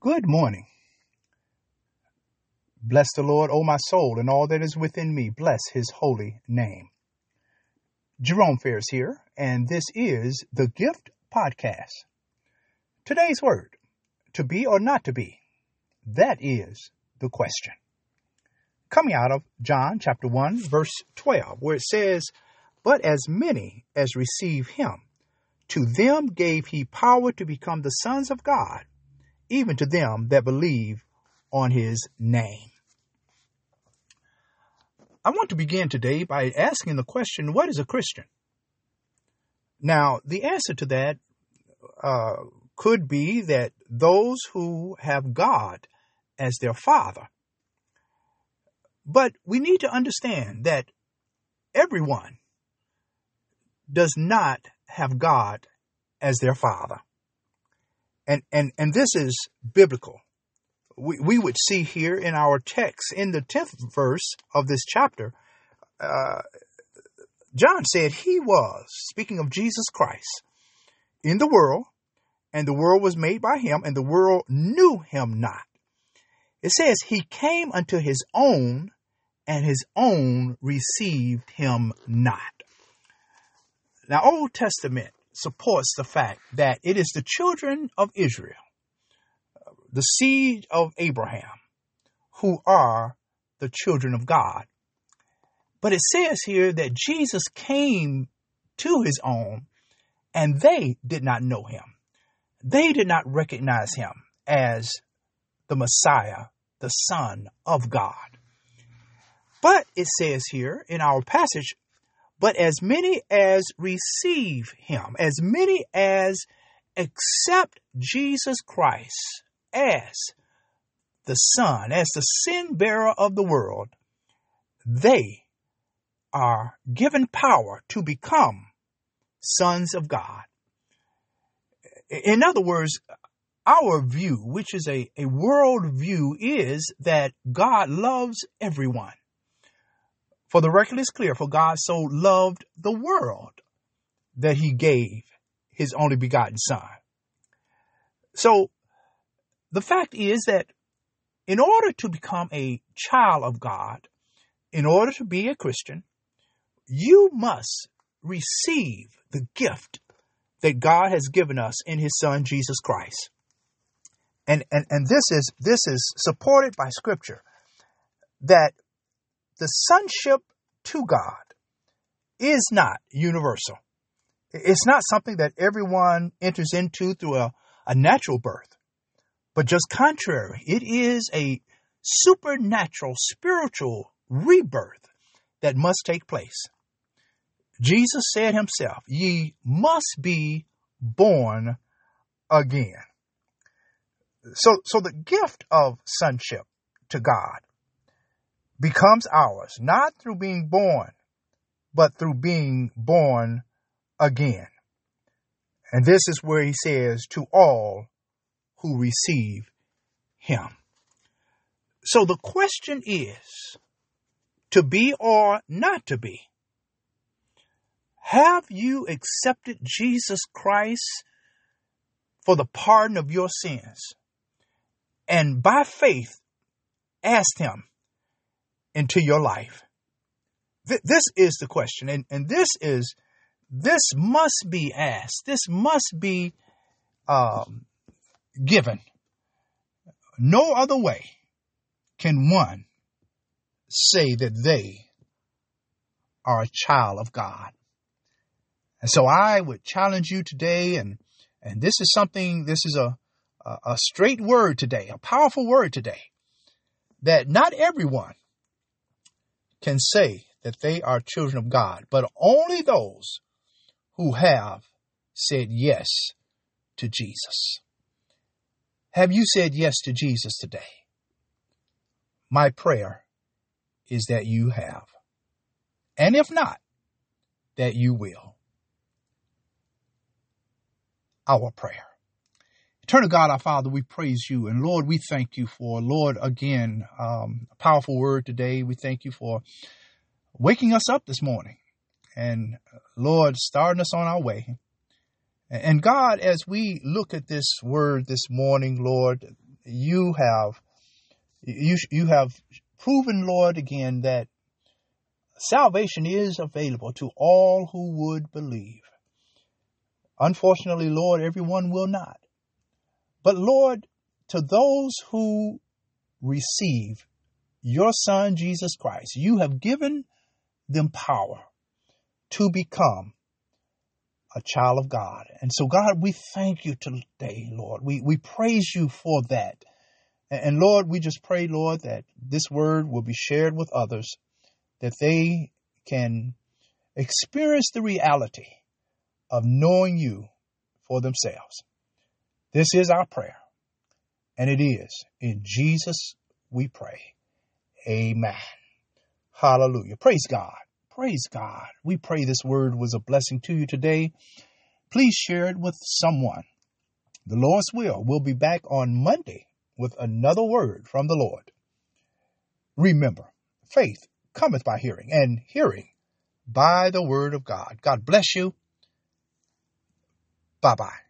Good morning. Bless the Lord, O my soul, and all that is within me. Bless his holy name. Jerome Ferris here, and this is the Gift Podcast. Today's word, to be or not to be, that is the question. Coming out of John chapter 1, verse 12, where it says, But as many as receive him, to them gave he power to become the sons of God even to them that believe on his name. I want to begin today by asking the question what is a Christian? Now, the answer to that uh, could be that those who have God as their father. But we need to understand that everyone does not have God as their father. And, and, and this is biblical. We, we would see here in our text, in the 10th verse of this chapter, uh, John said he was, speaking of Jesus Christ, in the world, and the world was made by him, and the world knew him not. It says he came unto his own, and his own received him not. Now, Old Testament supports the fact that it is the children of Israel, the seed of Abraham, who are the children of God. But it says here that Jesus came to his own and they did not know him. They did not recognize him as the Messiah, the Son of God. But it says here in our passage but as many as receive him, as many as accept Jesus Christ as the Son, as the sin bearer of the world, they are given power to become sons of God. In other words, our view, which is a, a world view, is that God loves everyone. For the record is clear, for God so loved the world that he gave his only begotten son. So the fact is that in order to become a child of God, in order to be a Christian, you must receive the gift that God has given us in his son Jesus Christ. And, and, and this is this is supported by scripture that the sonship to God is not universal. It's not something that everyone enters into through a, a natural birth, but just contrary, it is a supernatural, spiritual rebirth that must take place. Jesus said himself, Ye must be born again. So, so the gift of sonship to God becomes ours, not through being born, but through being born again. And this is where he says, to all who receive him. So the question is, to be or not to be? Have you accepted Jesus Christ for the pardon of your sins? And by faith, asked him into your life? Th- this is the question. And, and this is, this must be asked. This must be um, given. No other way can one say that they are a child of God. And so I would challenge you today, and and this is something. This is a a, a straight word today, a powerful word today, that not everyone can say that they are children of God, but only those who have said yes to Jesus. Have you said yes to Jesus today? My prayer is that you have. And if not, that you will. Our prayer. Eternal God, our Father, we praise you. And Lord, we thank you for, Lord, again, um, a powerful word today. We thank you for waking us up this morning and, Lord, starting us on our way. And God, as we look at this word this morning, Lord, you have you you have proven, Lord, again that salvation is available to all who would believe. Unfortunately, Lord, everyone will not. But Lord, to those who receive your Son, Jesus Christ, you have given them power to become a child of God. And so, God, we thank you today, Lord. We, we praise you for that. And, and Lord, we just pray, Lord, that this word will be shared with others, that they can experience the reality of knowing you for themselves. This is our prayer. And it is in Jesus we pray. Amen. Hallelujah. Praise God. Praise God. We pray this word was a blessing to you today. Please share it with someone. The Lord's will. We'll be back on Monday with another word from the Lord. Remember, faith cometh by hearing, and hearing by the word of God. God bless you. Bye bye.